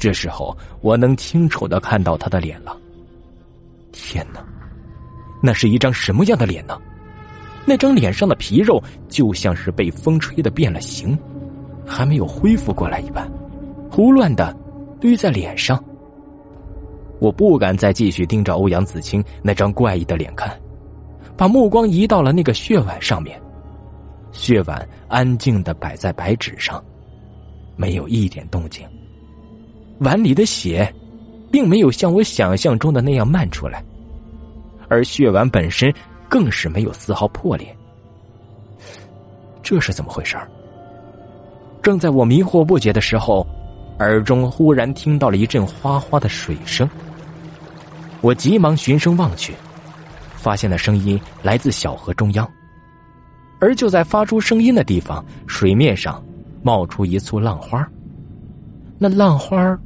这时候我能清楚的看到他的脸了。天哪，那是一张什么样的脸呢？那张脸上的皮肉就像是被风吹的变了形，还没有恢复过来一般，胡乱的堆在脸上。我不敢再继续盯着欧阳子清那张怪异的脸看，把目光移到了那个血碗上面。血碗安静的摆在白纸上，没有一点动静。碗里的血，并没有像我想象中的那样漫出来，而血碗本身更是没有丝毫破裂。这是怎么回事正在我迷惑不解的时候，耳中忽然听到了一阵哗哗的水声。我急忙循声望去，发现那声音来自小河中央。而就在发出声音的地方，水面上冒出一簇浪花。那浪花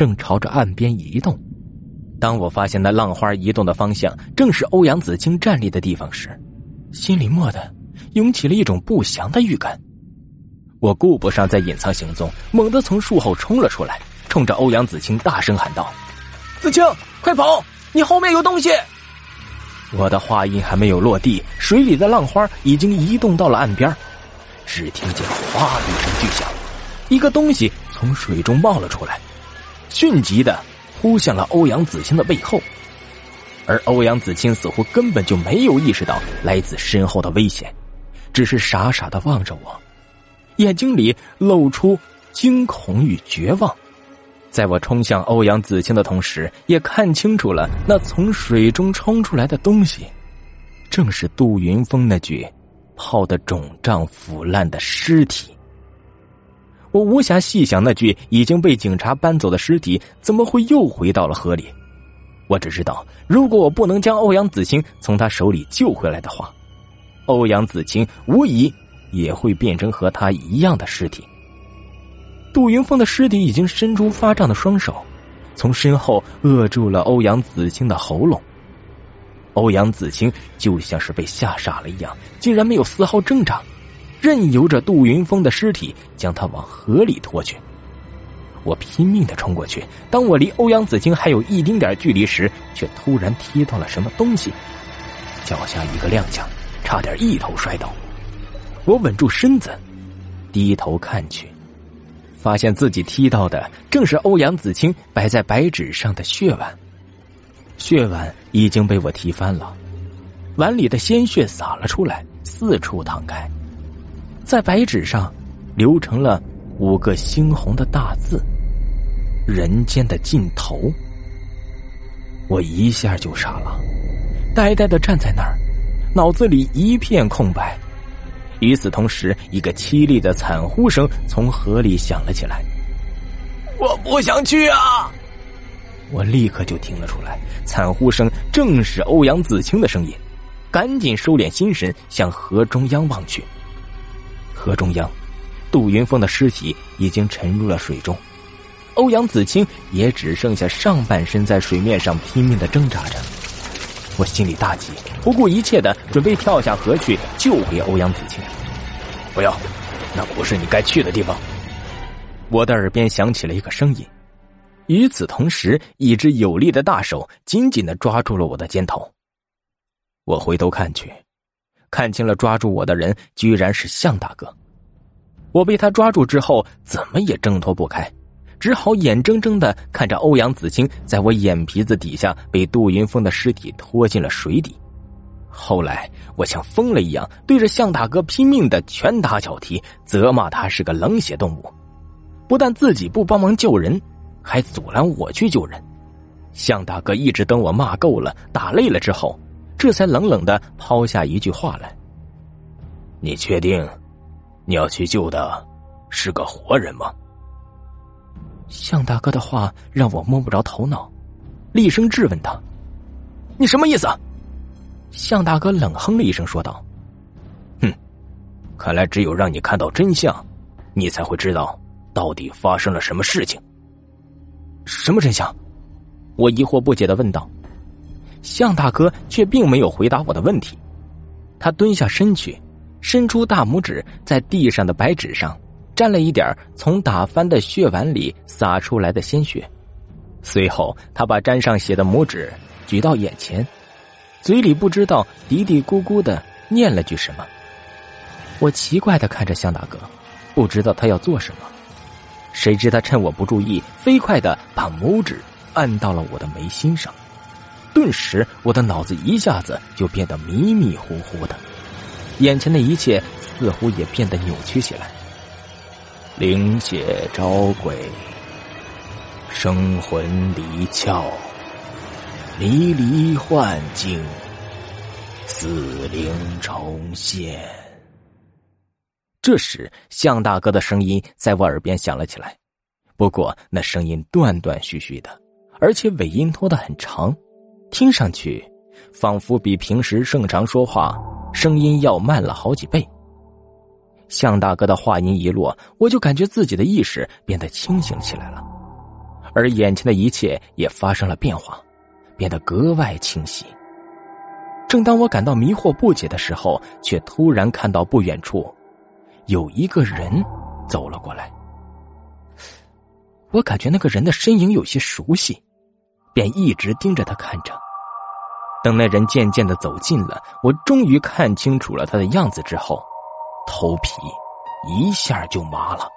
正朝着岸边移动。当我发现那浪花移动的方向正是欧阳子清站立的地方时，心里蓦地涌起了一种不祥的预感。我顾不上再隐藏行踪，猛地从树后冲了出来，冲着欧阳子清大声喊道。子清，快跑！你后面有东西！我的话音还没有落地，水里的浪花已经移动到了岸边。只听见“哗的”一声巨响，一个东西从水中冒了出来，迅疾的扑向了欧阳子清的背后。而欧阳子清似乎根本就没有意识到来自身后的危险，只是傻傻的望着我，眼睛里露出惊恐与绝望。在我冲向欧阳子清的同时，也看清楚了那从水中冲出来的东西，正是杜云峰那具泡得肿胀腐烂的尸体。我无暇细想那具已经被警察搬走的尸体怎么会又回到了河里，我只知道，如果我不能将欧阳子清从他手里救回来的话，欧阳子清无疑也会变成和他一样的尸体。杜云峰的尸体已经伸出发胀的双手，从身后扼住了欧阳子清的喉咙。欧阳子清就像是被吓傻了一样，竟然没有丝毫挣扎，任由着杜云峰的尸体将他往河里拖去。我拼命的冲过去，当我离欧阳子清还有一丁点距离时，却突然踢到了什么东西，脚下一个踉跄，差点一头摔倒。我稳住身子，低头看去。发现自己踢到的正是欧阳子清摆在白纸上的血碗，血碗已经被我踢翻了，碗里的鲜血洒了出来，四处淌开，在白纸上留成了五个猩红的大字：“人间的尽头。”我一下就傻了，呆呆的站在那儿，脑子里一片空白。与此同时，一个凄厉的惨呼声从河里响了起来。我不想去啊！我立刻就听了出来，惨呼声正是欧阳子清的声音，赶紧收敛心神，向河中央望去。河中央，杜云峰的尸体已经沉入了水中，欧阳子清也只剩下上半身在水面上拼命的挣扎着。我心里大急，不顾一切的准备跳下河去救回欧阳子清。不要，那不是你该去的地方。我的耳边响起了一个声音，与此同时，一只有力的大手紧紧的抓住了我的肩头。我回头看去，看清了抓住我的人居然是向大哥。我被他抓住之后，怎么也挣脱不开。只好眼睁睁的看着欧阳子清在我眼皮子底下被杜云峰的尸体拖进了水底。后来我像疯了一样对着向大哥拼命的拳打脚踢，责骂他是个冷血动物，不但自己不帮忙救人，还阻拦我去救人。向大哥一直等我骂够了、打累了之后，这才冷冷的抛下一句话来：“你确定你要去救的是个活人吗？”向大哥的话让我摸不着头脑，厉声质问他：“你什么意思？”向大哥冷哼了一声，说道：“哼，看来只有让你看到真相，你才会知道到底发生了什么事情。”什么真相？我疑惑不解的问道。向大哥却并没有回答我的问题，他蹲下身去，伸出大拇指在地上的白纸上沾了一点从打翻的血碗里洒出来的鲜血。随后，他把沾上血的拇指举到眼前，嘴里不知道嘀嘀咕咕的念了句什么。我奇怪的看着向大哥，不知道他要做什么。谁知他趁我不注意，飞快的把拇指按到了我的眉心上，顿时我的脑子一下子就变得迷迷糊糊的，眼前的一切似乎也变得扭曲起来。灵血招鬼，生魂离窍，离离幻境，死灵重现。这时，向大哥的声音在我耳边响了起来，不过那声音断断续续的，而且尾音拖得很长，听上去仿佛比平时正常说话声音要慢了好几倍。向大哥的话音一落，我就感觉自己的意识变得清醒起来了，而眼前的一切也发生了变化，变得格外清晰。正当我感到迷惑不解的时候，却突然看到不远处。有一个人走了过来，我感觉那个人的身影有些熟悉，便一直盯着他看着。等那人渐渐的走近了，我终于看清楚了他的样子之后，头皮一下就麻了。